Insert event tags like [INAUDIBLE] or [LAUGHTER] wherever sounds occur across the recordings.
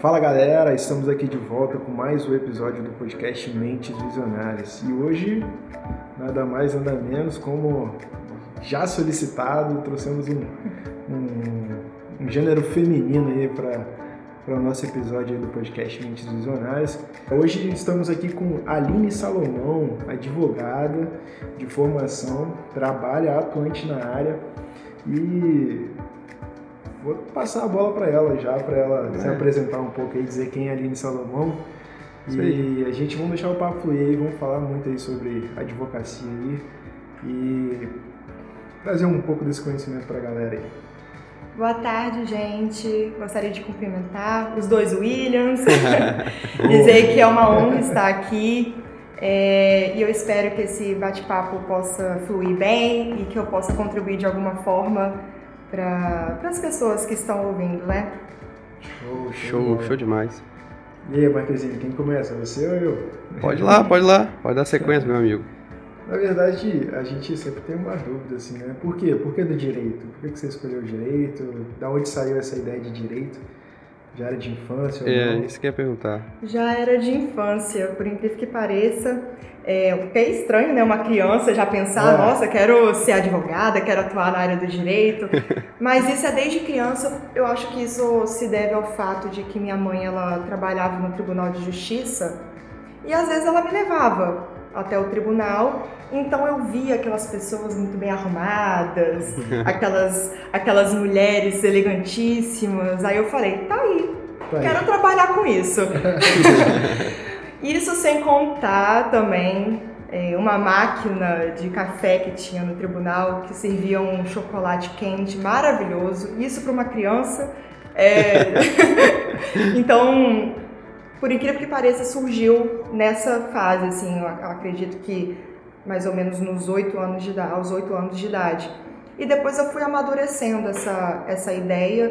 Fala galera, estamos aqui de volta com mais um episódio do podcast Mentes Visionárias. E hoje, nada mais nada menos, como já solicitado, trouxemos um, um, um gênero feminino aí para o nosso episódio do podcast Mentes Visionárias. Hoje estamos aqui com Aline Salomão, advogada de formação, trabalha atuante na área e vou passar a bola para ela já, para ela é. se apresentar um pouco aí, dizer quem é a Aline Salomão. E a gente vamos deixar o papo fluir aí, vamos falar muito aí sobre advocacia aí e trazer um pouco desse conhecimento para a galera aí. Boa tarde, gente. Gostaria de cumprimentar os dois Williams, [LAUGHS] dizer que é uma honra estar aqui é, e eu espero que esse bate-papo possa fluir bem e que eu possa contribuir de alguma forma para as pessoas que estão ouvindo, né? Show, show, show, show demais. E aí, Marquezinho, quem começa? Você ou eu? Pode ir lá, pode ir lá. Pode dar sequência, meu amigo. Na verdade, a gente sempre tem uma dúvida, assim, né? Por quê? Por que do direito? Por que você escolheu o direito? Da onde saiu essa ideia de direito? Já era de infância? É, isso que eu ia perguntar. Já era de infância, por incrível que pareça. É, o que é estranho, né? Uma criança já pensar, é. nossa, quero ser advogada, quero atuar na área do direito. [LAUGHS] Mas isso é desde criança. Eu acho que isso se deve ao fato de que minha mãe, ela trabalhava no Tribunal de Justiça e às vezes ela me levava até o tribunal. Então eu via aquelas pessoas muito bem arrumadas, [LAUGHS] aquelas, aquelas mulheres elegantíssimas. Aí eu falei, tá quero trabalhar com isso. [LAUGHS] isso sem contar também é, uma máquina de café que tinha no tribunal que servia um chocolate quente maravilhoso. Isso para uma criança. É... [LAUGHS] então por incrível que pareça, surgiu nessa fase, assim, eu acredito que mais ou menos nos oito anos de idade, aos oito anos de idade. E depois eu fui amadurecendo essa, essa ideia,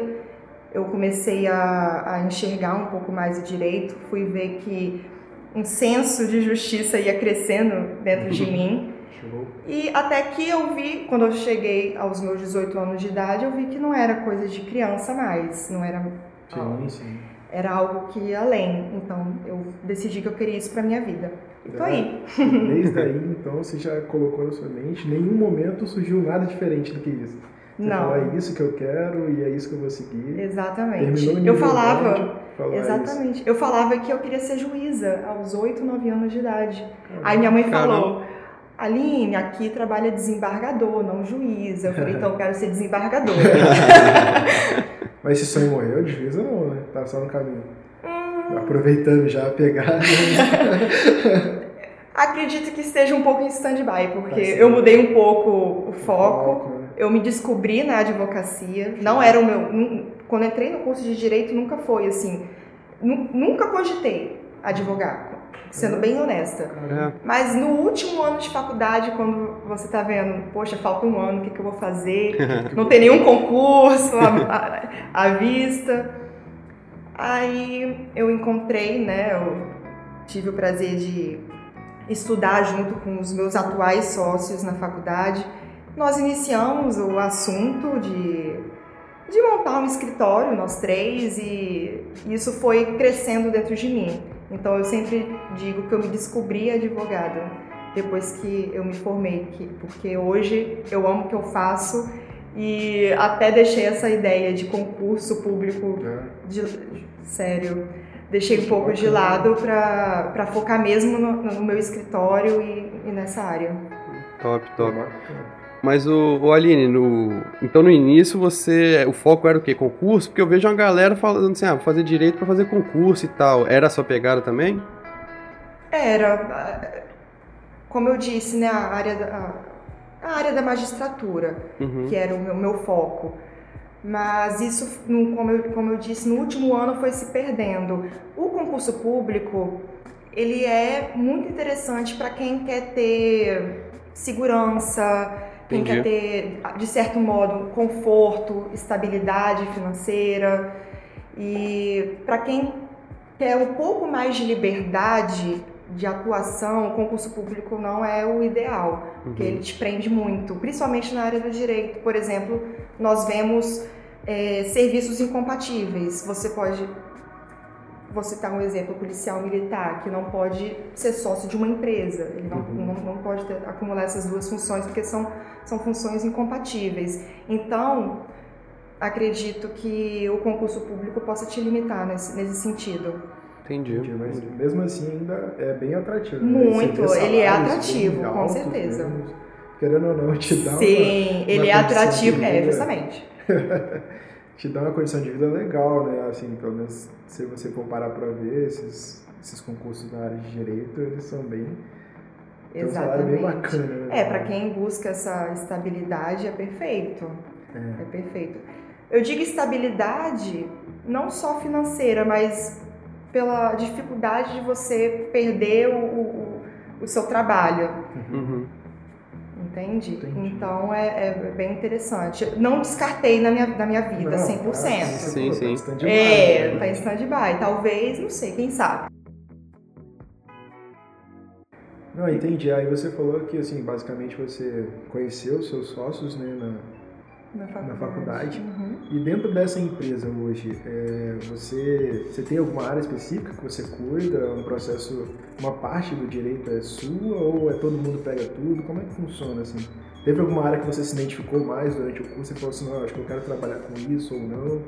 eu comecei a, a enxergar um pouco mais o direito, fui ver que um senso de justiça ia crescendo dentro de [LAUGHS] mim. E até que eu vi, quando eu cheguei aos meus 18 anos de idade, eu vi que não era coisa de criança mais, não era... Sim, sim era algo que ia além. Então eu decidi que eu queria isso para minha vida. E tô é, aí. Desde aí, então, você já colocou na sua mente, em nenhum momento surgiu nada diferente do que isso. Você não. Falou, é isso que eu quero e é isso que eu vou seguir. Exatamente. Eu falava. Exatamente. Isso. Eu falava que eu queria ser juíza aos 8, 9 anos de idade. Caramba. Aí minha mãe falou. Aline, aqui trabalha desembargador, não juíza. Eu falei, então eu quero ser desembargadora. [LAUGHS] Mas esse sonho morreu de juíza não, né? Tava só no caminho. Hum... Aproveitando já a pegada. [LAUGHS] Acredito que esteja um pouco em stand-by, porque tá eu mudei um pouco o foco. foco né? Eu me descobri na advocacia. Não era o meu. Quando entrei no curso de direito, nunca foi assim. Nunca cogitei advogar sendo bem honesta. Mas no último ano de faculdade, quando você está vendo, poxa, falta um ano, o que, que eu vou fazer? [LAUGHS] Não tem nenhum concurso à, à, vista. Aí eu encontrei, né, eu tive o prazer de estudar junto com os meus atuais sócios na faculdade. Nós iniciamos o assunto de, de montar um escritório, nós três, e isso foi crescendo dentro de mim. Então eu sempre digo que eu me descobri advogada depois que eu me formei, que, porque hoje eu amo o que eu faço e até deixei essa ideia de concurso público, é. de, sério, deixei um pouco de lado para focar mesmo no, no meu escritório e, e, nessa área. Top, top. Mas o, o Aline, no, então no início você, o foco era o quê? Concurso? Porque eu vejo uma galera falando assim, ah, vou fazer direito para fazer concurso e tal. Era a sua pegada também? Era. Como eu disse, né, a área da, a área da magistratura, uhum. que era o meu, meu, foco. Mas isso, como eu, como eu disse, no último ano foi se perdendo. O concurso público, ele é muito interessante para quem quer ter segurança, quem quer ter, de certo modo, conforto, estabilidade financeira. E para quem quer um pouco mais de liberdade de atuação, o concurso público não é o ideal, uhum. porque ele te prende muito, principalmente na área do direito. Por exemplo, nós vemos é, serviços incompatíveis. Você pode vou citar um exemplo, policial militar, que não pode ser sócio de uma empresa, ele não, uhum. não, não, pode ter, acumular essas duas funções, porque são, são funções incompatíveis. Então, acredito que o concurso público possa te limitar nesse, nesse sentido. Entendi. Entendi. Mas mesmo assim ainda é bem atrativo. Né? Muito, né? ele é atrativo, com certeza. Mesmo, querendo ou não, te dá Sim, uma, ele uma é atrativo, é, justamente. [LAUGHS] te dá uma condição de vida legal, né? Assim, pelo menos se você for parar para ver, esses, esses concursos na área de direito, eles são bem. Exatamente. Um bacana, né? É, para quem busca essa estabilidade é perfeito. É. é perfeito. Eu digo estabilidade não só financeira, mas pela dificuldade de você perder o, o, o seu trabalho. Uhum. Entende? Entendi. Então é, é, bem interessante. Não descartei na minha, na minha vida, não, 100%. É, sim, sim. Tá é, tá em stand-by. Talvez, não sei, quem sabe. Não, entendi. Aí você falou que, assim, basicamente você conheceu seus sócios, né, na, na faculdade. Na faculdade. Uhum. E dentro dessa empresa hoje, é, você, você tem alguma área específica que você cuida? Um processo, uma parte do direito é sua ou é todo mundo pega tudo? Como é que funciona assim? Teve alguma área que você se identificou mais durante o curso e falou assim, não, acho que eu quero trabalhar com isso ou não?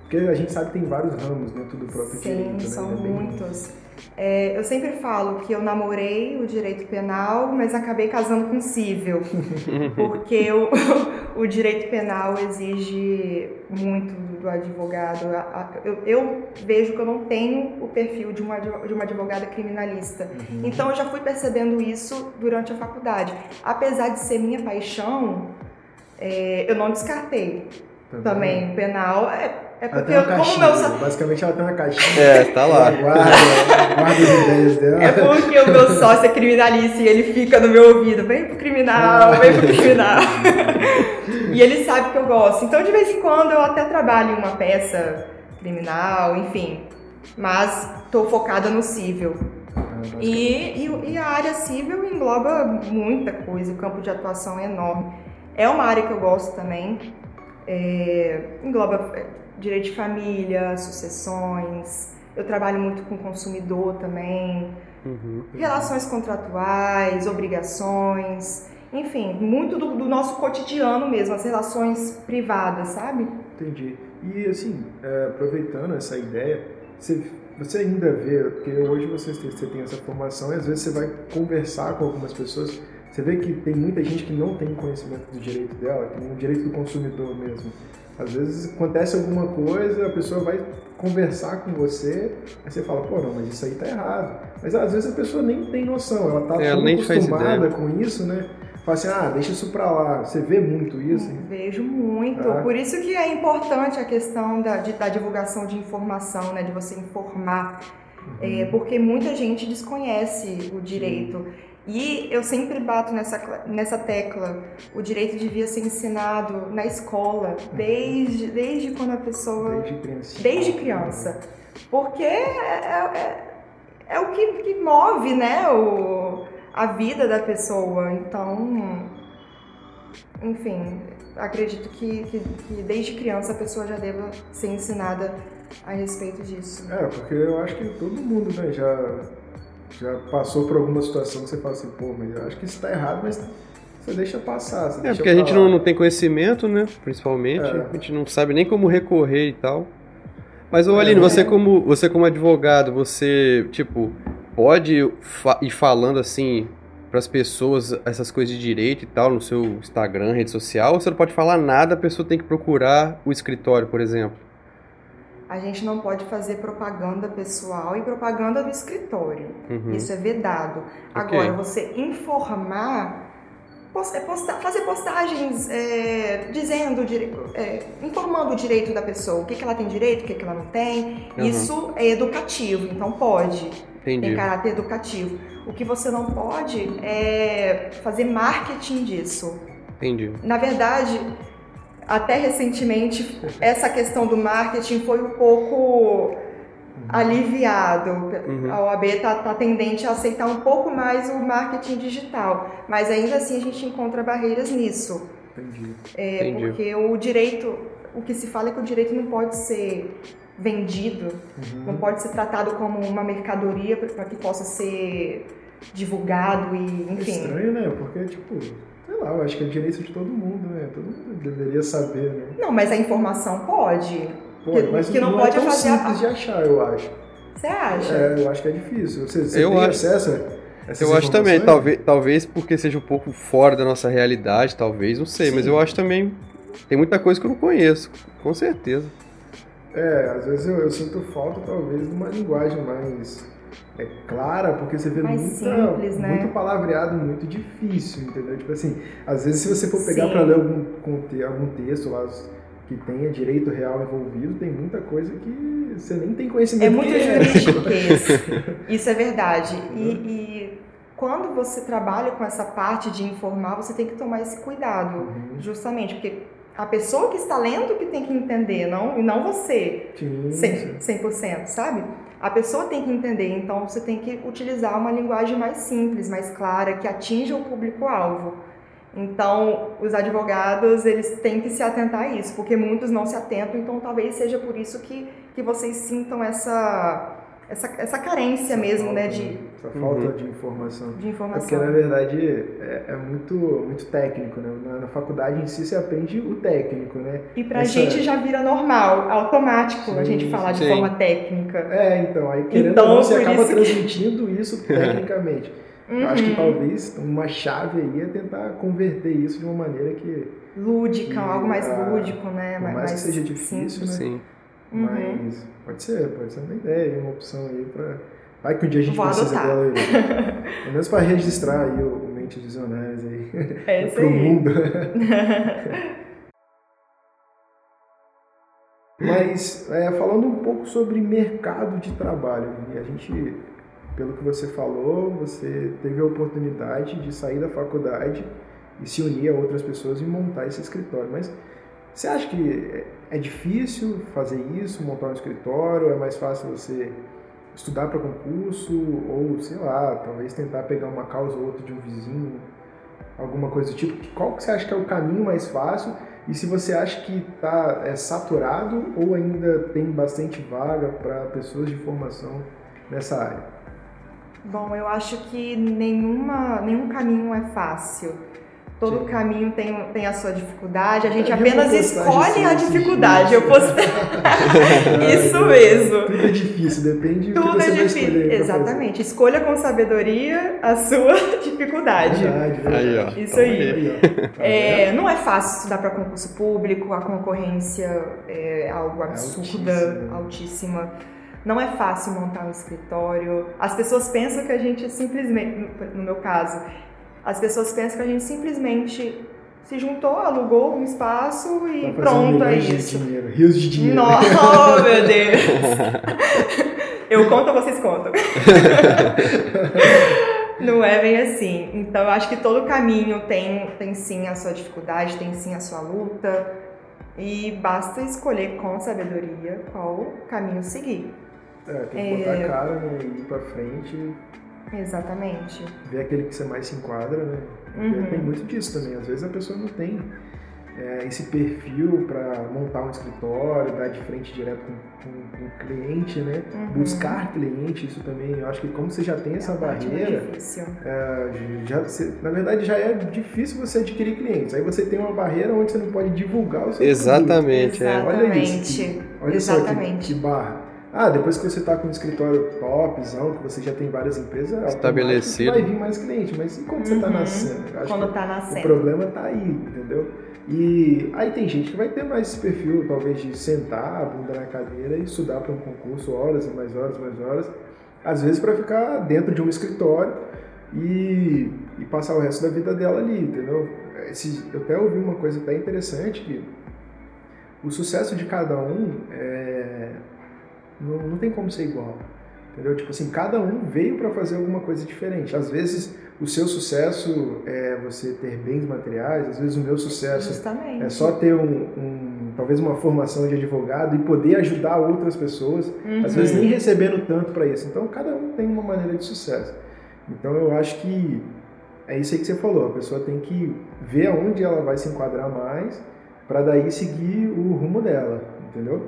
Porque a gente sabe que tem vários ramos dentro do próprio Sim, direito, né? são é muitos. É, eu sempre falo que eu namorei o direito penal, mas acabei casando com civil, [LAUGHS] porque o, o direito penal exige muito do advogado. Eu, eu, vejo que eu não tenho o perfil de uma, de uma advogada criminalista. Uhum. Então eu já fui percebendo isso durante a faculdade. Apesar de ser minha paixão, é, eu não descartei. Também, Também penal. É, é porque eu, como meu Basicamente ela tem uma caixinha. É, tá lá. Guarda, guarda as ideias dela. É porque o meu sócio é criminalista e ele fica no meu ouvido, vem pro criminal, vem pro criminal. e ele sabe que eu gosto. Então de vez em quando eu até trabalho em uma peça criminal, enfim. Mas tô focada no civil. Ah, e, e, e a área civil engloba muita coisa, o campo de atuação é enorme. É uma área que eu gosto também. É, engloba direito de família, sucessões. Eu trabalho muito com consumidor também, uhum. relações contratuais, obrigações, enfim, muito do, do, nosso cotidiano mesmo, as relações privadas, sabe? Entendi. E assim, é, aproveitando essa ideia, você, você ainda vê, porque hoje você, você tem essa formação e às vezes você vai conversar com algumas pessoas, você vê que tem muita gente que não tem conhecimento do direito dela, que tem o direito do consumidor mesmo. Às vezes acontece alguma coisa, a pessoa vai conversar com você, aí você fala, pô, não, mas isso aí tá errado. Mas às vezes a pessoa nem tem noção, ela tá é, ela acostumada com isso, né? Fala assim, ah, deixa isso pra lá. Você vê muito isso? Hein? Vejo muito. Ah. Por isso que é importante a questão da, de, da divulgação de informação, né? De você informar. Uhum. É, porque muita gente desconhece o direito. Uhum. E eu sempre bato nessa, nessa tecla. O direito devia ser ensinado na escola, desde, desde quando a pessoa. Desde criança. Desde criança. Porque é, é, é o que, que, move né, o, a vida da pessoa. Então, enfim, acredito que, que, que desde criança a pessoa já deva ser ensinada a respeito disso. É, porque eu acho que todo mundo né, já já passou por alguma situação que você fala assim, pô, mas eu acho que isso está errado, mas você deixa passar. Você é, deixa porque a gente não, não, tem conhecimento, né? Principalmente. É. A gente não sabe nem como recorrer e tal. Mas, ô, é, Aline, você, como, você como advogado, você, tipo, pode fa ir falando assim para as pessoas essas coisas de direito e tal no seu Instagram, rede social, ou você não pode falar nada, a pessoa tem que procurar o escritório, por exemplo? A gente não pode fazer propaganda pessoal e propaganda do escritório. Uhum. Isso é vedado. Okay. Agora, você informar, fazer postagens é, dizendo, é, informando o direito da pessoa, o que, que ela tem direito, o que, que ela não tem. Uhum. Isso é educativo, então pode. Entendi. Tem caráter educativo. O que você não pode é fazer marketing disso. Entendi. Na verdade, até recentemente essa questão do marketing foi um pouco aliviado. Uhum. A OAB está tá tendente a aceitar um pouco mais o marketing digital, mas ainda assim a gente encontra barreiras nisso. Entendi. É, Entendi. Porque o direito, o que se fala é que o direito não pode ser vendido, uhum. não pode ser tratado como uma mercadoria para que possa ser divulgado e, enfim. É estranho, né? Porque, tipo, sei lá, eu acho que é direito de todo mundo, né? Todo mundo deveria saber, né? Não, mas a informação pode. Pode, mas que não, não pode é tão fazer simples a... de achar, eu acho. Você acha? É, eu acho que é difícil. Você, você eu tem acho... acesso eu acho também, talvez, talvez porque seja um pouco fora da nossa realidade, talvez, não sei, Sim. mas eu acho também tem muita coisa que eu não conheço, com certeza. É, às vezes eu, eu sinto falta, talvez, de uma linguagem mais é, clara, porque você vê muita, simples, né? muito palavreado, muito difícil, entendeu? Tipo assim, às vezes se você for pegar para ler algum, algum texto lá que tenha direito real envolvido, tem muita coisa que você nem tem conhecimento. É muito jurídico [LAUGHS] isso. Isso é verdade. E, e, quando você trabalha com essa parte de informar, você tem que tomar esse cuidado, uhum. justamente, porque a pessoa que está lendo que tem que entender, não, e não você. Sim, 100%, 100%, sabe? A pessoa tem que entender, então você tem que utilizar uma linguagem mais simples, mais clara, que atinja o público-alvo. Então, os advogados, eles têm que se atentar a isso, porque muitos não se atentam, então talvez seja por isso que, que vocês sintam essa, essa, essa carência essa mesmo, falta, né? De, essa falta uhum. de informação. De informação. É porque, na verdade, é, é, muito, muito técnico, né? Na, na, faculdade em si, você aprende o técnico, né? E pra essa... gente já vira normal, automático sim, a gente falar de forma técnica. É, então, aí querendo então, ou não, você acaba transmitindo que... isso [LAUGHS] tecnicamente. Uhum. Eu acho que uhum. talvez uma chave aí é tentar converter isso de uma maneira que. Lúdica, que, algo mais lúdico, né? Por mais, mais que seja difícil, sim. né? Sim. Uhum. Mas pode ser, pode ser uma ideia, uma opção aí para. Vai que um dia a gente Vou precisa adotar. dela [LAUGHS] aí. Pelo menos para registrar aí o Mentes Visionárias aí. É [LAUGHS] isso pro aí. mundo. [LAUGHS] Mas é, falando um pouco sobre mercado de trabalho, a gente pelo que você falou, você teve a oportunidade de sair da faculdade e se unir a outras pessoas e montar esse escritório. Mas você acha que é difícil fazer isso, montar um escritório? É mais fácil você estudar para concurso ou, sei lá, talvez tentar pegar uma causa ou outra de um vizinho, alguma coisa do tipo? Qual que você acha que é o caminho mais fácil? E se você acha que está é, saturado ou ainda tem bastante vaga para pessoas de formação nessa área? Bom, eu acho que nenhuma, nenhum caminho é fácil. Todo Sim. caminho tem, tem a sua dificuldade, a gente eu apenas escolhe a dificuldade. Eu postei. [LAUGHS] [LAUGHS] Isso mesmo. Tudo é difícil, depende Tudo do que você é difícil. Escolher, Exatamente. Escolha com sabedoria a sua [LAUGHS] dificuldade. Verdade, verdade. Aí, ó. Isso aí. aí é, não é fácil estudar para concurso público, a concorrência é algo absurda, é altíssima. altíssima não é fácil montar um escritório. As pessoas pensam que a gente simplesmente, no meu caso, as pessoas pensam que a gente simplesmente se juntou, alugou um espaço e tá pronto, é isso. De dinheiro, rios de dinheiro. Nossa, meu [LAUGHS] Deus! Eu conto vocês contam? [LAUGHS] Não é bem assim. Então, eu acho que todo caminho tem, tem sim a sua dificuldade, tem sim a sua luta. E basta escolher com sabedoria qual caminho seguir. É, tem que botar a cara, né? E ir pra frente. Exatamente. Ver aquele que você mais se enquadra, né? Porque uhum. tem muito disso também. Às vezes a pessoa não tem é, esse perfil para montar um escritório, dar de frente direto com, com, com o cliente, né? Uhum. Buscar cliente, isso também. Eu acho que como você já tem essa é barreira, é, já, você, na verdade já é difícil você adquirir clientes. Aí você tem uma barreira onde você não pode divulgar o seu Exatamente, produto. É. Olha isso. Que, olha Exatamente. só que, que barra. Ah, depois que você está com um escritório topzão, que você já tem várias empresas, estabelecido, vai vir mais cliente. Mas e quando tá uhum. você está nascendo? Acho quando está nascendo. O problema está aí, entendeu? E aí tem gente que vai ter mais esse perfil, talvez de sentar a bunda na cadeira e estudar para um concurso horas e mais horas, mais horas, às vezes para ficar dentro de um escritório e, e, passar o resto da vida dela ali, entendeu? Esse, eu até ouvi uma coisa até interessante que o sucesso de cada um é, não, não tem como ser igual. Entendeu? Tipo assim, cada um veio para fazer alguma coisa diferente. Às vezes o seu sucesso é você ter bens materiais, às vezes o meu sucesso Justamente. é só ter um, um, talvez uma formação de advogado e poder ajudar outras pessoas, uhum. às vezes nem recebendo tanto para isso. Então cada um tem uma maneira de sucesso. Então eu acho que é isso aí que você falou, a pessoa tem que ver aonde ela vai se enquadrar mais para daí seguir o rumo dela, entendeu?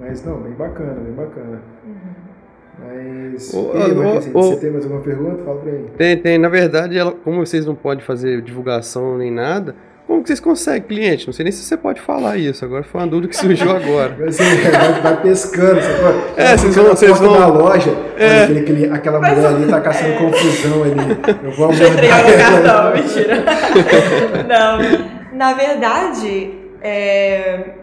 Mas não, bem bacana, bem bacana. Uhum. Mas. Ô, e, ô, assim, ô, você tem mais alguma pergunta? Fala pra mim. Tem, tem. Na verdade, ela, como vocês não podem fazer divulgação nem nada, como que vocês conseguem cliente? Não sei nem se você pode falar isso. Agora foi uma dúvida que surgiu agora. [LAUGHS] Você vai, vai pescando. Você pode, é, vocês vão, vocês vão na loja. É. Aquele, aquele, aquela mulher ali tá caçando é. confusão ali. Eu vou [LAUGHS] abordar. o cartão, mentira. [LAUGHS] Não, na verdade, é,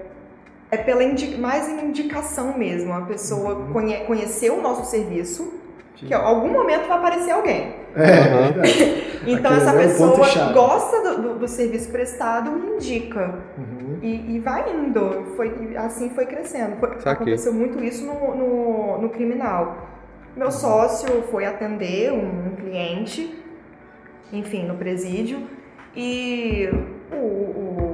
é pela indi mais indicação mesmo. A pessoa uhum. conhe conheceu o nosso serviço, Sim. que em algum momento vai aparecer alguém. É, uhum. [LAUGHS] então essa é pessoa gosta do, do, do, serviço prestado e indica. Uhum. E, e, vai indo. Foi, assim foi crescendo. Foi, aconteceu muito isso no, no, no, criminal. Meu sócio foi atender um, um cliente, enfim, no presídio, e o o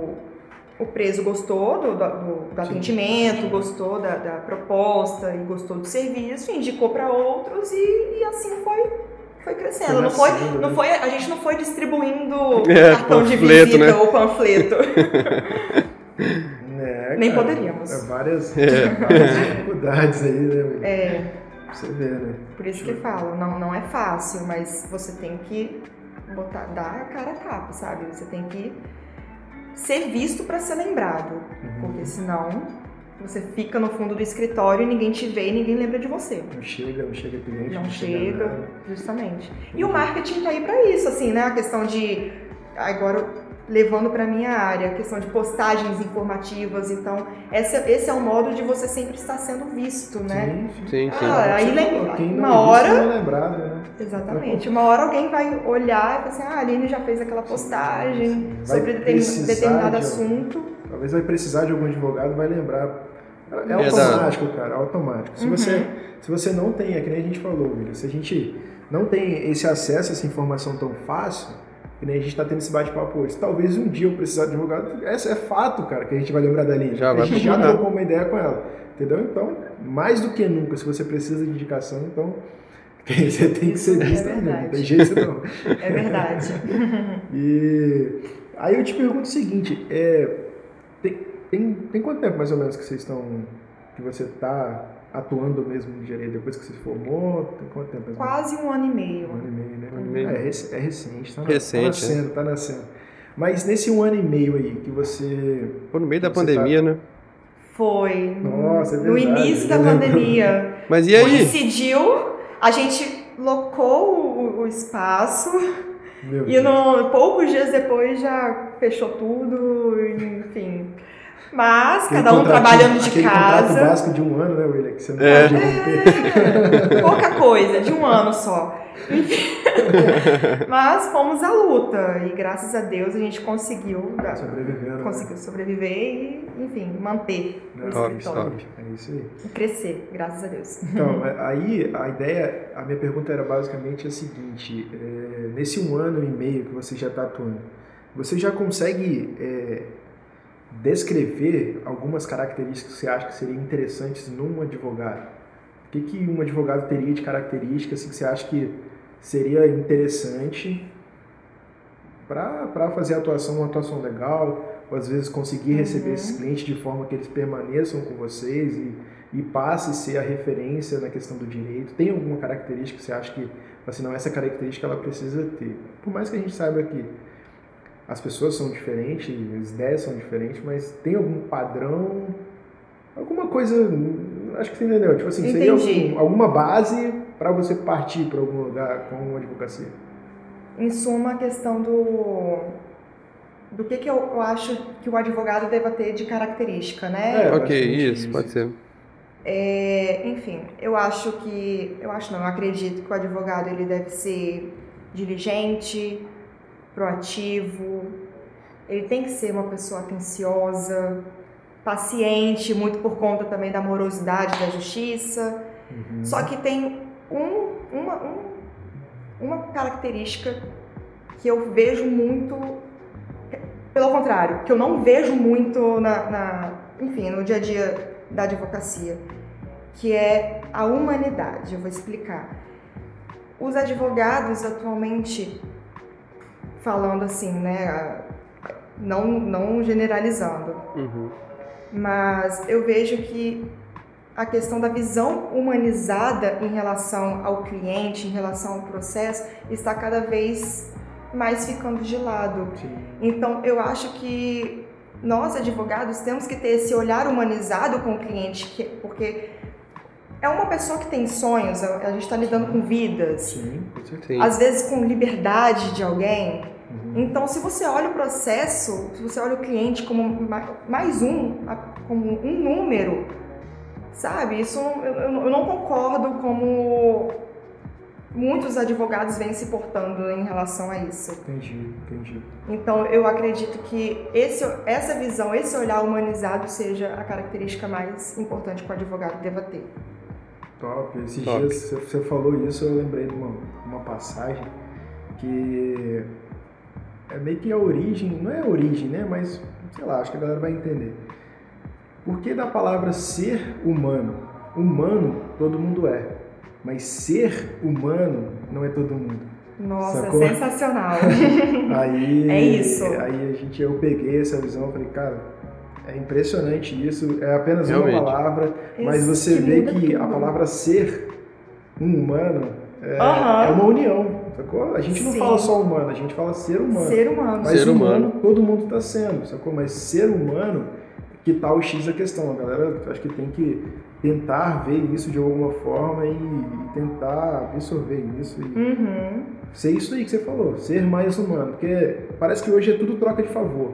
preso gostou do, do, do atendimento, gostou da, da, proposta e gostou do serviço, indicou para outros e, e, assim foi, foi crescendo. Não, foi, né? não foi, a gente não foi distribuindo [LAUGHS] é, cartão de visita né? ou panfleto. [LAUGHS] É, Nem cara, poderíamos. É várias, é. [LAUGHS] várias dificuldades aí, né? É. Você vê, né? Por isso que falo, não, não é fácil, mas você tem que botar, dar a cara a tapa, sabe? Você tem que ser visto para ser lembrado, uhum. porque senão você fica no fundo do escritório e ninguém te vê e ninguém lembra de você. Não chega, não chega cliente. Não, não chega, chega justamente. E o marketing tá aí para isso, assim, né? A questão de agora levando para minha área, a questão de postagens informativas. Então, esse, esse é um modo de você sempre estar sendo visto, né? Sim, sim. sim. Ah, aí lembra, uma hora. É lembrado, né? Exatamente. Uma hora alguém vai olhar e falar assim: ah, a Aline já fez aquela postagem sobre determinado de, assunto. Talvez vai precisar de algum advogado, vai lembrar. É automático, cara, é automático. Se, uhum. você, se você não tem, é que nem a gente falou, William, se a gente não tem esse acesso a essa informação tão fácil, que nem a gente está tendo esse bate-papo hoje. Talvez um dia eu precisar de advogado, é, é fato, cara, que a gente vai lembrar da linha. Já a gente já trocou uma ideia com ela. Entendeu? Então, mais do que nunca, se você precisa de indicação, então [LAUGHS] você tem que ser visto é também. Não tem jeito não. É verdade. [LAUGHS] e aí eu te pergunto o seguinte, é, tem, tem, tem quanto tempo mais ou menos que vocês estão, que você está atuando mesmo no direito depois que você se formou? Tem quanto tempo? Quase um ano e meio. Um ano e meio, né? Um ano e meio. É, é recente, tá, recente, tá nascendo, é. tá nascendo. Mas nesse um ano e meio aí que você... Foi no meio da pandemia, tá... né? Foi. Nossa, é verdade. No início da pandemia. [LAUGHS] Mas e aí? Coincidiu, a gente locou o, o espaço... Meu e no, poucos dias depois já fechou tudo, enfim. Mas, aquele cada um trabalhando de aquele casa. contrato básico de um ano, né, William? Que você não é. pode romper. É, [LAUGHS] pouca coisa, de um ano só. [LAUGHS] Mas fomos à luta e graças a Deus a gente conseguiu sobreviver, né? conseguiu sobreviver e, enfim, manter o top, escritório. Top. É isso aí. E crescer, graças a Deus. Então, [LAUGHS] é, aí a ideia, a minha pergunta era basicamente a seguinte: é, nesse um ano e meio que você já está atuando, você já consegue é, descrever algumas características que você acha que seriam interessantes num advogado. O que, que um advogado teria de características assim, que você acha que seria interessante para fazer atuação uma atuação legal, ou às vezes conseguir receber uhum. esses clientes de forma que eles permaneçam com vocês e, e passe a ser a referência na questão do direito? Tem alguma característica que você acha que, assim, não, essa característica ela precisa ter? Por mais que a gente saiba que as pessoas são diferentes, as ideias são diferentes, mas tem algum padrão, alguma coisa, acho que você entendeu, tipo assim, Entendi. seria algum, alguma base para você partir para algum lugar com a advocacia? Em suma, a questão do do que, que eu, eu acho que o advogado deva ter de característica, né? É, ok, isso, isso, pode ser. É, enfim, eu acho que, eu acho não, eu acredito que o advogado ele deve ser diligente, proativo, ele tem que ser uma pessoa atenciosa, paciente, muito por conta também da morosidade da justiça. Uhum. Só que tem um, uma, um, uma característica que eu vejo muito, pelo contrário, que eu não vejo muito na, na enfim, no dia a dia da advocacia, que é a humanidade. Eu vou explicar. Os advogados atualmente falando assim, né? Não, não generalizando. Uhum. Mas eu vejo que a questão da visão humanizada em relação ao cliente, em relação ao processo, está cada vez mais ficando de lado. Sim. Então, eu acho que nós, advogados, temos que ter esse olhar humanizado com o cliente, porque é uma pessoa que tem sonhos, a gente está lidando com vidas, Sim, com certeza. às vezes com liberdade de alguém. Então, se você olha o processo, se você olha o cliente como mais um, como um número, sabe? Isso eu, eu não concordo como muitos advogados vêm se portando em relação a isso. Entendi, entendi. Então, eu acredito que esse, essa visão, esse olhar humanizado seja a característica mais importante que o advogado deva ter. Top. Esses Top. dias você falou isso, eu lembrei de uma, uma passagem que é meio que a origem, não é a origem, né? Mas, sei lá, acho que a galera vai entender. Por que da palavra ser humano? Humano todo mundo é, mas ser humano não é todo mundo. Nossa, Sacou? sensacional. [LAUGHS] aí, é isso. Aí a gente, eu peguei essa visão e falei, cara, é impressionante isso. É apenas Realmente. uma palavra, mas você vê que a palavra ser um humano é, uhum. é uma união. Sacou? A gente não Sim. fala só humano, a gente fala ser humano. Ser humano. Mas ser humano, humano todo mundo está sendo, sacou? Mas ser humano, que tal tá o X da questão? A galera acho que tem que tentar ver isso de alguma forma e, tentar absorver isso e uhum. ser isso aí que você falou, ser mais humano. Porque parece que hoje é tudo troca de favor.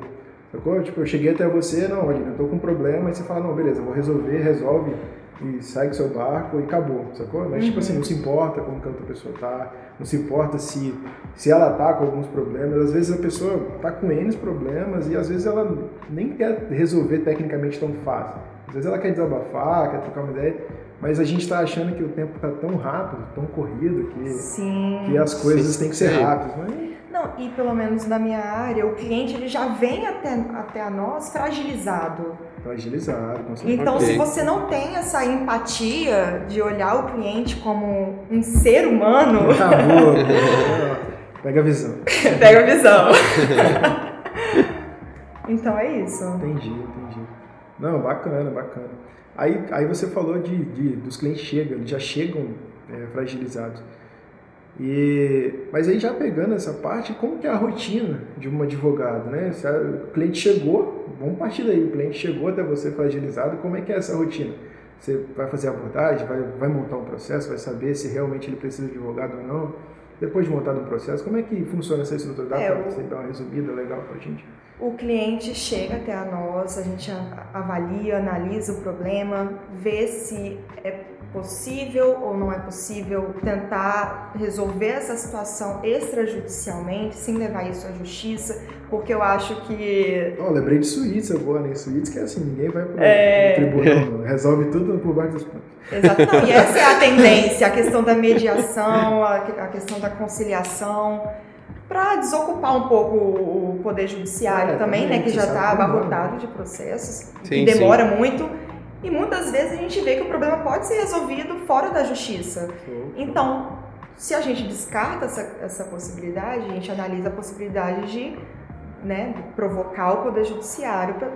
Sacou? Tipo, eu cheguei até você, não, olha, eu tô com um problema, e você fala, não, beleza, vou resolver, resolve e segue seu barco e acabou, sacou? Mas, uhum. tipo assim, não se importa como que a outra pessoa tá, não se importa se, se ela tá com alguns problemas. Às vezes a pessoa tá com N problemas e às vezes ela nem quer resolver tecnicamente tão fácil. Às vezes ela quer desabafar, quer trocar uma ideia, mas a gente está achando que o tempo está tão rápido, tão corrido, que, que as coisas Sim. têm que ser rápidas. Mas não, e pelo menos na minha área, o cliente ele já vem até, até a nós fragilizado. Fragilizado, com certeza. Então, se você não tem essa empatia de olhar o cliente como um ser humano. [LAUGHS] Boa, boa. Pega a visão. Pega a visão. então é isso. Entendi, entendi. Não, bacana, bacana. Aí, aí você falou de, de dos clientes chegam, já chegam é, fragilizados. E, mas aí já pegando essa parte, como que é a rotina de um advogado, né? Se a, o cliente chegou, vamos partir daí, o cliente chegou até você fragilizado, como é que é essa rotina? Você vai fazer abordagem, vai, vai montar um processo, vai saber se realmente ele precisa de advogado ou não. Depois de montado um processo, como é que funciona essa estrutura? Dá é, para você dar uma resumida legal para a gente? O cliente chega até a nós, a gente avalia, analisa o problema, vê se é possível ou não é possível tentar resolver essa situação extrajudicialmente, sem levar isso à justiça, porque eu acho que. Oh, lembrei de Suíça agora, né? Suíça que é assim, ninguém vai pro, é... tribunal, resolve tudo por baixo dos panos. Exato, não, e [LAUGHS] essa é a tendência, a questão da mediação, a, a questão da conciliação para desocupar um pouco o poder judiciário é, também, né, que já está abarrotado de processos, sim, que demora sim. muito. E muitas vezes a gente vê que o problema pode ser resolvido fora da justiça. Então, se a gente descarta essa, essa possibilidade, a gente analisa a possibilidade de né, provocar o Poder Judiciário para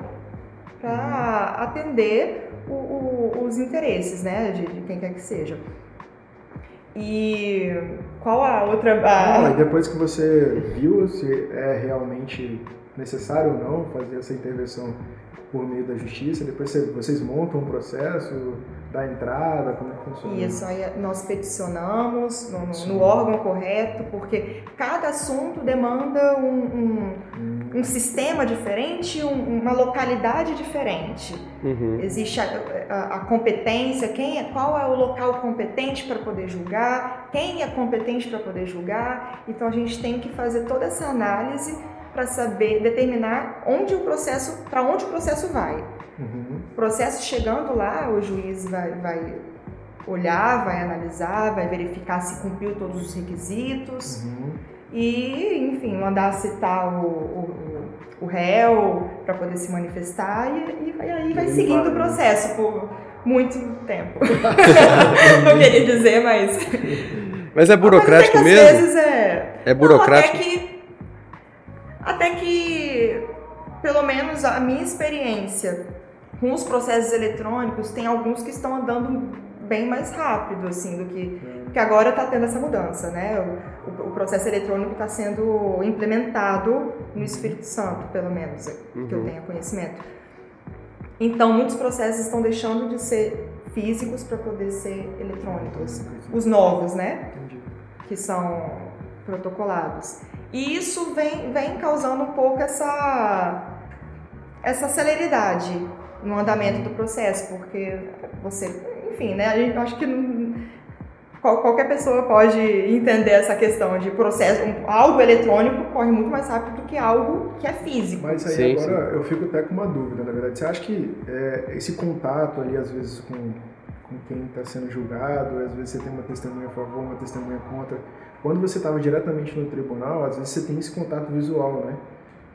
uhum. atender o, o, os interesses né, de, de, quem quer que seja. E qual a outra. A... Ah, depois que você viu se é realmente necessário ou não fazer essa intervenção por meio da justiça, depois vocês montam um processo da entrada, como é que funciona? Isso, aí nós peticionamos no, no órgão correto, porque cada assunto demanda um, um, hum. um sistema diferente, um, uma localidade diferente. Uhum. Existe a, a, a, competência, quem é, qual é o local competente para poder julgar, quem é competente para poder julgar, então a gente tem que fazer toda essa análise para saber determinar onde o processo, para onde o processo vai. Uhum. O processo chegando lá, o juiz vai, vai olhar, vai analisar, vai verificar se cumpriu todos os requisitos uhum. e, enfim, mandar citar o, o, o réu para poder se manifestar e, e aí vai seguindo o processo por muito tempo. [LAUGHS] Não queria dizer, mas. Mas é burocrático mas mesmo? Às vezes é. É burocrático. Não, até que até que, pelo menos a minha experiência Com os processos eletrônicos, tem alguns que estão andando bem mais rápido, assim, do que. Porque agora está tendo essa mudança, né? O, o processo eletrônico está sendo implementado no Espírito Santo, pelo menos, uhum. que eu uhum. tenha conhecimento. Então, muitos processos estão deixando de ser físicos para poder ser eletrônicos. Os novos, né? Que são protocolados. E isso vem, vem causando um pouco essa, essa celeridade no andamento do processo, porque você, enfim, né? Eu acho que qualquer pessoa pode entender essa questão de processo. Algo eletrônico corre muito mais rápido do que algo que é físico. Mas aí sim, agora sim. eu fico até com uma dúvida, na verdade. Você acha que é, esse contato ali, às vezes, com, com quem está sendo julgado, às vezes você tem uma testemunha a favor, uma testemunha contra. Quando você estava diretamente no tribunal, às vezes você tem esse contato visual, né?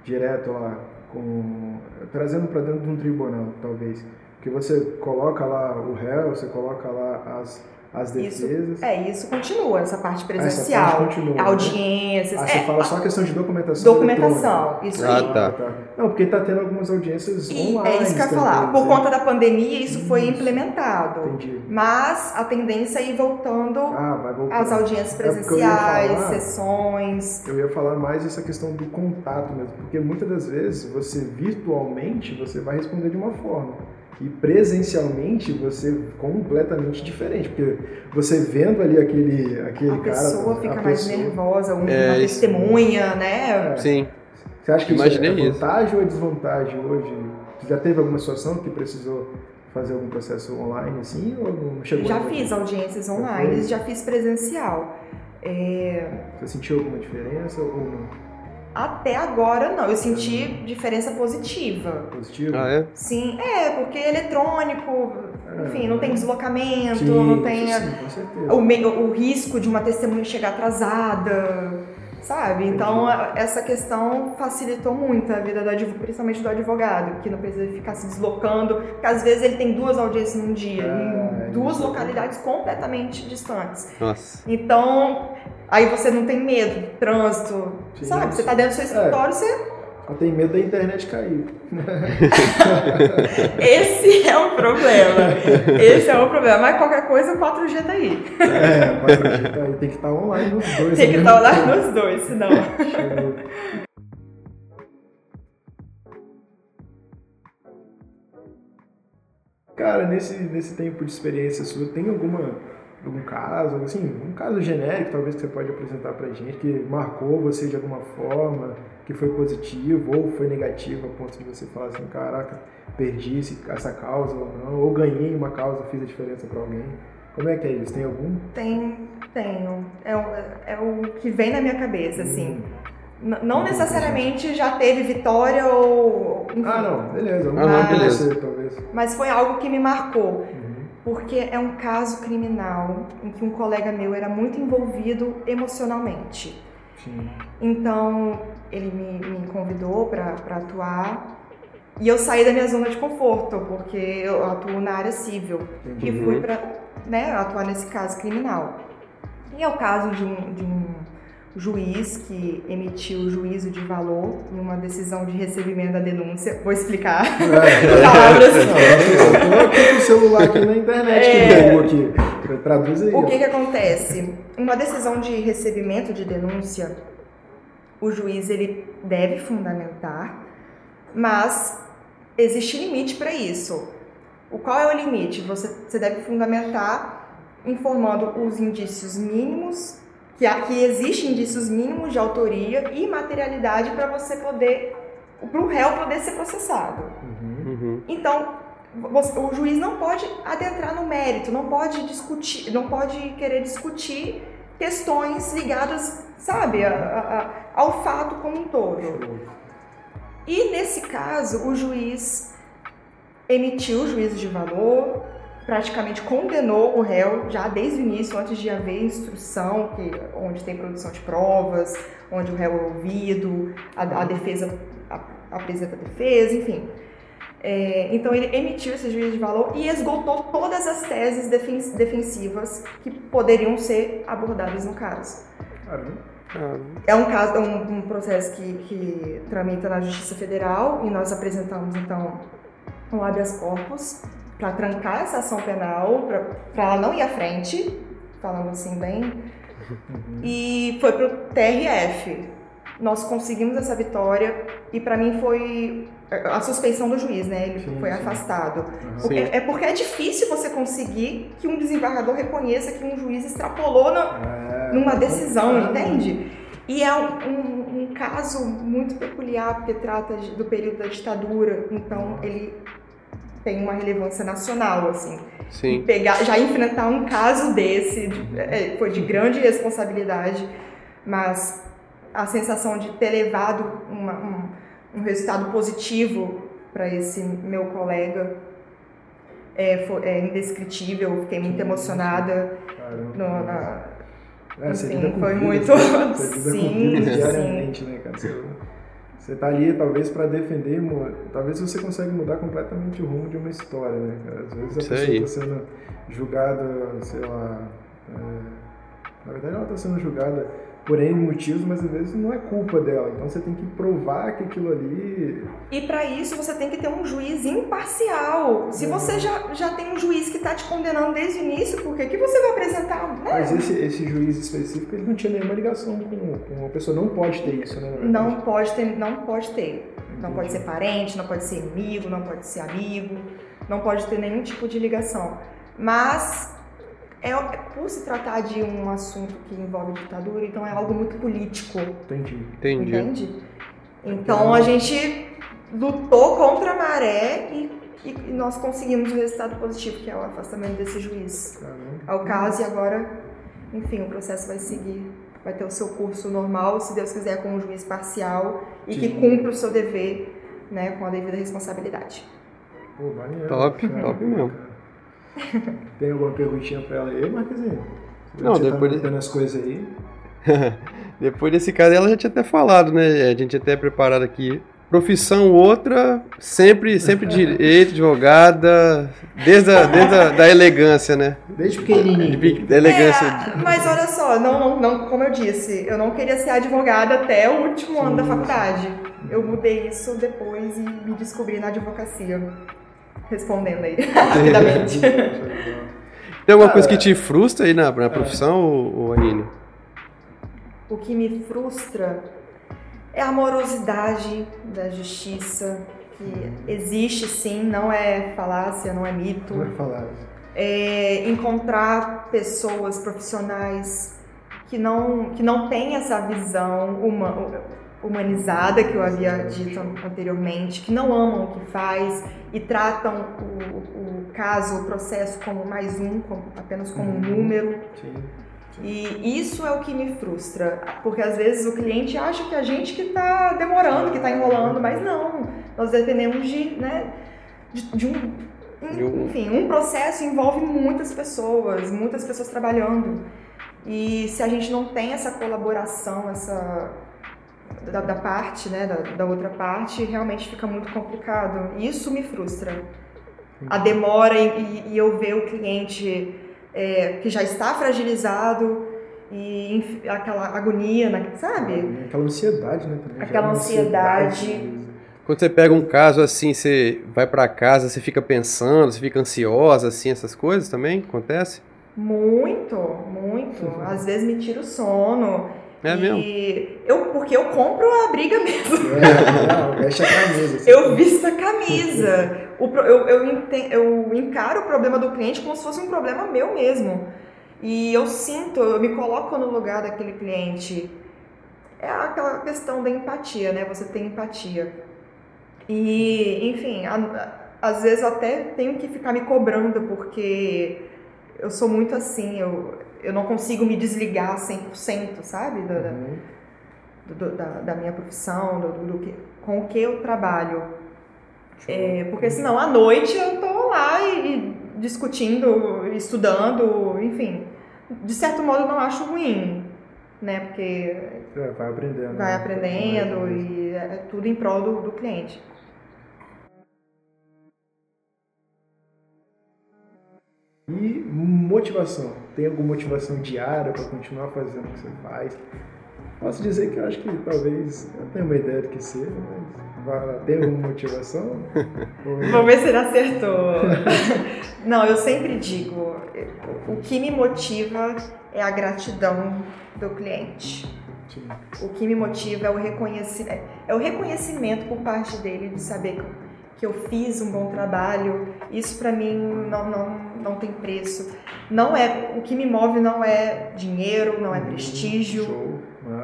Direto lá, com, trazendo para dentro de um tribunal, talvez. Que você coloca lá o réu, você coloca lá as as defesas. Isso, é, isso continua, essa parte presencial. Essa parte continua, né? audiências. Né? Ah, você é, fala só a questão de documentação. Documentação, isso ah, aí. Tá. tá. Não, porque está tendo algumas audiências e online. É isso que eu ia falar. Por conta da pandemia, isso, isso. foi implementado. Entendi. Mas a tendência é ir voltando ah, às audiências presenciais, é eu falar, sessões. Eu ia falar mais essa questão do contato mesmo, porque muitas das vezes você virtualmente você vai responder de uma forma e presencialmente você completamente diferente, porque você vendo ali aquele, aquele a cara... Pessoa a fica mais pessoa fica mais nervosa, uma é, testemunha, né? É. Sim. Você acha que Imaginei isso é vantagem isso. ou é desvantagem hoje? Já teve alguma situação que precisou fazer algum processo online assim ou não chegou? Já fiz audiências online, já fiz presencial. É... Você sentiu alguma diferença ou não? Até agora não, eu senti diferença positiva. Positiva? Ah, é? Sim, é, porque é eletrônico, é. enfim, não tem deslocamento, sim, não tem sim, o, o risco de uma testemunha chegar atrasada, sabe? Então essa questão facilitou muito a vida do advogado, principalmente do advogado, que não precisa ficar se deslocando, porque às vezes ele tem duas audiências num dia, em é, duas localidades completamente distantes. Nossa. Então Aí você não tem medo, trânsito, Sim, sabe? Você tá dentro do seu escritório, é. você. Só tem medo da internet cair. [LAUGHS] Esse é um problema. Esse é um problema. Mas qualquer coisa, o 4G tá aí. É, 4G tá aí. Tem que estar tá online nos dois. Tem que estar tá online nos dois, senão. Cara, nesse, nesse tempo de experiência sua, tem alguma algum caso, assim, um caso genérico talvez que você pode apresentar pra gente, que marcou você de alguma forma, que foi positivo ou foi negativo a ponto de você falar assim, caraca, perdi essa causa ou não, ou ganhei uma causa, fiz a diferença para alguém. Como é que é isso? Tem algum? Tem, tenho. É o, é o que vem na minha cabeça, assim. Hum. Não necessariamente já teve vitória ou. Enfim. Ah, não, beleza. Não ah, beleza. talvez. Mas foi algo que me marcou. Hum porque é um caso criminal em que um colega meu era muito envolvido emocionalmente. Sim. Então, ele me, me convidou para atuar e eu saí da minha zona de conforto, porque eu atuo na área civil e fui uhum. para né, atuar nesse caso criminal. E é o caso de um, de um juiz que emitiu o juízo de valor em uma decisão de recebimento da denúncia. Vou explicar. É, [LAUGHS] palavras. Tô aqui com o celular aqui na internet, é, que aqui. Traduz aí. O que que acontece? Uma decisão de recebimento de denúncia, o juiz ele deve fundamentar, mas existe limite para isso. O qual é o limite? Você, você deve fundamentar informando os indícios mínimos que, que existem indícios mínimos de autoria e materialidade para você poder, para o réu poder ser processado. Uhum. uhum. Então, você, o juiz não pode adentrar no mérito, não pode discutir, não pode querer discutir questões ligadas, sabe, a, a, ao fato como um todo. E nesse caso, o juiz emitiu o juízo de valor, praticamente condenou o réu já desde o início, antes de haver instrução, que, onde tem produção de provas, onde o réu é ouvido, a, a defesa apresenta a defesa, enfim. É, então ele emitiu esse juízo de valor e esgotou todas as teses defensivas que poderiam ser abordadas no caso. É um caso, é um, um processo que, que tramita na Justiça Federal e nós apresentamos então um habeas corpus para trancar essa ação penal, para ela não ir à frente, falando assim bem. E foi para o TRF. Nós conseguimos essa vitória e para mim foi a suspeição do juiz, né? Ele sim, foi sim. afastado. Porque, é porque é difícil você conseguir que um desembargador reconheça que um juiz extrapolou na, é, numa decisão, entende? E é um, um, um, caso muito peculiar porque trata de, do período da ditadura, então ele tem uma relevância nacional, assim. Sim. Pegar, já enfrentar um caso desse de, é, foi de grande responsabilidade, mas a sensação de ter levado uma, um, um resultado positivo para esse meu colega é, foi, é indescritível, fiquei muito emocionada. No, na, é, enfim, foi muito. Você [LAUGHS] sim, diariamente, sim. né, cara? Você, tá ali, talvez, para defender, talvez você consiga mudar completamente o rumo de uma história, né, cara? Às vezes a Isso pessoa está sendo julgada, sei lá. É, na verdade, ela está sendo julgada por N motivos, mas às vezes não é culpa dela. Então você tem que provar que aquilo ali. E para isso você tem que ter um juiz imparcial. Se uhum. você já, já tem um juiz que está te condenando desde o início, por que, que você vai apresentar? Né? Mas esse, esse juiz específico ele não tinha nenhuma ligação com, com uma pessoa. Não pode ter isso, né? Não pode ter, não pode ter. Entendi. Não pode ser parente, não pode ser inimigo, não pode ser amigo, não pode ter nenhum tipo de ligação. Mas é, por se tratar de um assunto que envolve ditadura, então é algo muito político. Entendi. Entendi. Entende? Então a gente lutou contra a maré e, e, nós conseguimos o resultado positivo, que é o afastamento desse juiz. Ao caso, e agora, enfim, o processo vai seguir, vai ter o seu curso normal, se Deus quiser, com um juiz parcial e Sim. que cumpra o seu dever né, com a devida responsabilidade. Pô, maneiro. Top, top mesmo. [LAUGHS] Tem alguma perguntinha pra ela aí, Marquezinho? Não, tá depois. Tá as coisas aí. [LAUGHS] depois desse caso, ela já tinha até falado, né? A gente até preparado aqui. Profissão outra, sempre, sempre direito, [LAUGHS] advogada, desde a, desde a da elegância, né? Desde pequenininho. De, da elegância. É, mas olha só, não, não, não, como eu disse, eu não queria ser advogada até o último sim, ano da faculdade. Eu mudei isso depois e me descobri na advocacia respondendo aí [LAUGHS] rapidamente. Tem alguma coisa que te frustra aí na, na profissão, ou, Aline? O que me frustra é a morosidade da justiça, que existe sim, não é falácia, não é mito. Não é falácia. É encontrar pessoas profissionais que não, que não têm essa visão humana humanizada que eu havia dito anteriormente, que não amam o que faz e tratam o, o caso, o processo como mais um, como, apenas como um uhum. número. Sim. E isso é o que me frustra, porque às vezes o cliente acha que a gente que está demorando, que está enrolando, mas não. Nós dependemos de, né, de, de um enfim, um processo envolve muitas pessoas, muitas pessoas trabalhando. E se a gente não tem essa colaboração, essa da, da parte, né, da, da, outra parte, realmente fica muito complicado. Isso me frustra. A demora e, e eu ver o cliente é, que já está fragilizado e aquela agonia, né, sabe? Aquela ansiedade, né? Também. Aquela ansiedade. ansiedade. Quando você pega um caso assim, você vai para casa, você fica pensando, você fica ansiosa, assim, essas coisas também acontece? Muito, muito. Às vezes me tira o sono. É e mesmo? Eu, porque eu compro a briga [LAUGHS] mesmo. É, veste a camisa. Assim. Eu visto a camisa. O, eu, eu, eu encaro o problema do cliente como se fosse um problema meu mesmo. E eu sinto, eu me coloco no lugar daquele cliente. É aquela questão da empatia, né? Você tem empatia. E, enfim, a, às vezes até tenho que ficar me cobrando, porque eu sou muito assim, eu, eu não consigo me desligar 100%, sabe? Da, uhum. do, da, da, minha profissão, do, do, que, com o que eu trabalho. É, porque senão à noite eu tô lá e, e, discutindo, estudando, enfim. De certo modo eu não acho ruim, né? Porque é, vai aprendendo. Vai né? aprendendo e é tudo em prol do, do cliente. E motivação. Tem alguma motivação diária para continuar fazendo o que você faz? Posso dizer que eu acho que talvez eu tenho uma ideia do que seja, mas tem alguma motivação? [LAUGHS] Vamos ver se ele acertou. [LAUGHS] Não, eu sempre digo, o que me motiva é a gratidão do cliente. Sim. O que me motiva é o reconhecimento, é o reconhecimento por parte dele de saber que que eu fiz um bom trabalho, isso para mim não, não, não tem preço. Não é o que me move não é dinheiro, não é prestígio. Show.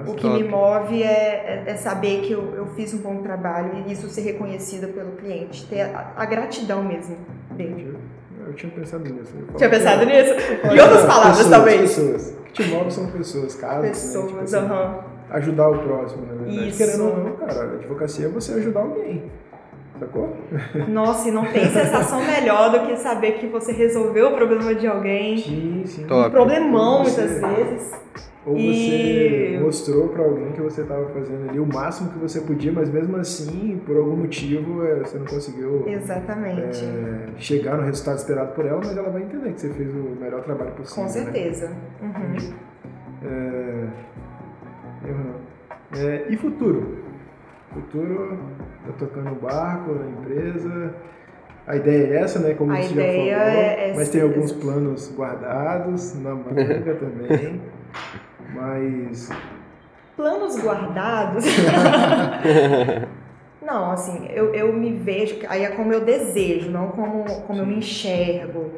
o que top. me move é, é, é, saber que eu, eu fiz um bom trabalho e isso ser reconhecido pelo cliente, ter a, a gratidão mesmo dele. Eu tinha pensado nisso. Tinha pensado nisso? [LAUGHS] Em outras palavras, pessoas, talvez. Pessoas. O que te move são pessoas, casos. Pessoas, né? tipo, assim, Ajudar o próximo, na verdade. Isso. Querendo ou não, cara, a advocacia é você ajudar alguém. Sacou? Nossa, e não tem sensação melhor do que saber que você resolveu o problema de alguém. Sim, sim. Um problemão, você, muitas vezes. Ou e... você mostrou para alguém que você estava fazendo ali o máximo que você podia, mas mesmo assim, por algum motivo, é, você não conseguiu Exatamente. É, chegar no resultado esperado por ela, mas ela vai entender que você fez o melhor trabalho possível. Com né? certeza. Né? Uhum. É... É... E futuro? Futuro, tá tocando o barco na empresa. A ideia é essa, né? Como a você já falou. É, é mas tem alguns planos guardados na manga [LAUGHS] também. Mas. Planos guardados? [LAUGHS] não, assim, eu, eu me vejo. Aí é como eu desejo, não como, como eu me enxergo.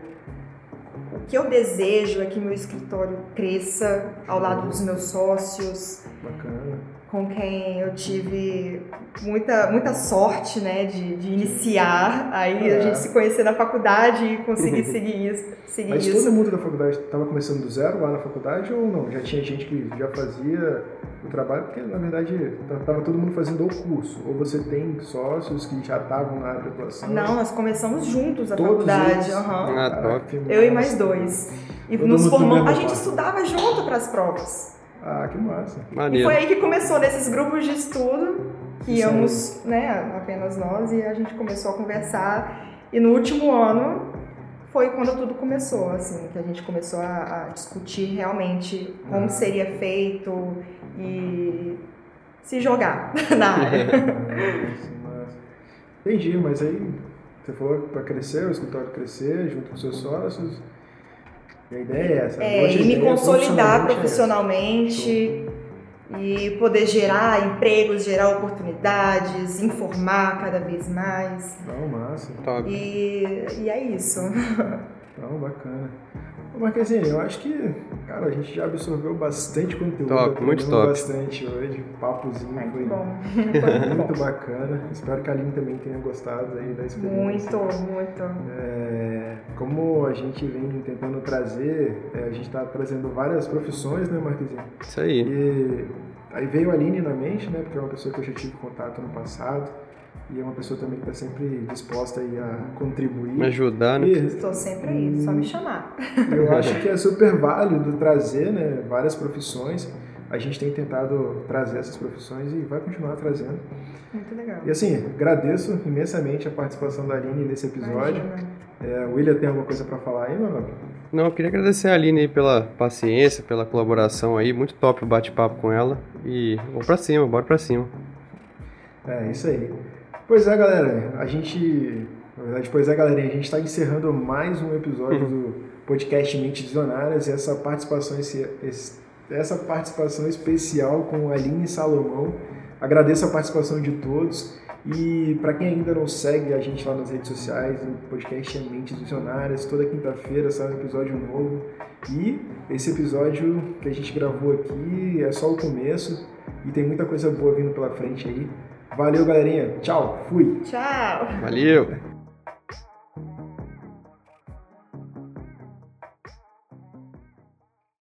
O que eu desejo é que meu escritório cresça ao lado dos meus sócios. Bacana com quem eu tive muita, muita sorte, né, de, de iniciar. Aí é. a gente se conhecer na faculdade e conseguir [LAUGHS] seguir isso. Seguir Mas isso. todo mundo da faculdade estava começando do zero lá na faculdade ou não? Já tinha gente que já fazia o trabalho? Porque, na verdade, estava todo mundo fazendo o curso. Ou você tem sócios que já estavam na área de atuação? Não, nós começamos juntos a Todos faculdade. Uhum. Ah, top. Eu e mais dois. E todo nos formamos. A gente estudava junto para as provas. Ah, que massa. Maneiro. E foi aí que começou nesses grupos de estudo, que íamos, né, apenas nós, e a gente começou a conversar. E no último ano foi quando tudo começou, assim, que a gente começou a, a discutir realmente como ah. seria feito e se jogar [LAUGHS] na área. [LAUGHS] Entendi, mas aí você falou para crescer, o escritório crescer junto com seus sócios. E a ideia é essa. É, e me consolidar profissionalmente é e poder gerar empregos, gerar oportunidades, informar cada vez mais. Não, massa. Top. E, e é isso. Não, bacana. Marquezinho, eu acho que, cara, a gente já absorveu bastante conteúdo. Top, muito top. bastante hoje. O papozinho Ai, foi, bom. foi muito [LAUGHS] bacana. Espero que a Aline também tenha gostado aí da experiência. Muito, muito. É, como a gente vem tentando trazer, é, a gente está trazendo várias profissões, né, Marquezinho? Isso aí. E aí veio a Aline na mente, né, porque é uma pessoa que eu já tive contato no passado e é uma pessoa também que está sempre disposta aí a contribuir. Me ajudar, né? Estou sempre aí, só me chamar. Eu acho que é super válido trazer né, várias profissões. A gente tem tentado trazer essas profissões e vai continuar trazendo. Muito legal. E assim, agradeço imensamente a participação da Aline nesse episódio. É, William, tem alguma coisa para falar aí, nome? Não, eu queria agradecer a Aline pela paciência, pela colaboração aí. Muito top o bate-papo com ela. E vamos pra cima, bora pra cima. É, isso aí. Pois é, galera, a gente. Na verdade, pois é, galerinha, a gente está encerrando mais um episódio uhum. do podcast Mentes Visionárias e essa participação, esse, essa participação especial com Aline Salomão. Agradeço a participação de todos. E para quem ainda não segue a gente lá nas redes sociais, o podcast é Mentes Visionárias, toda quinta-feira sai um episódio novo. E esse episódio que a gente gravou aqui é só o começo e tem muita coisa boa vindo pela frente aí. Valeu, galerinha. Tchau. Fui. Tchau. Valeu.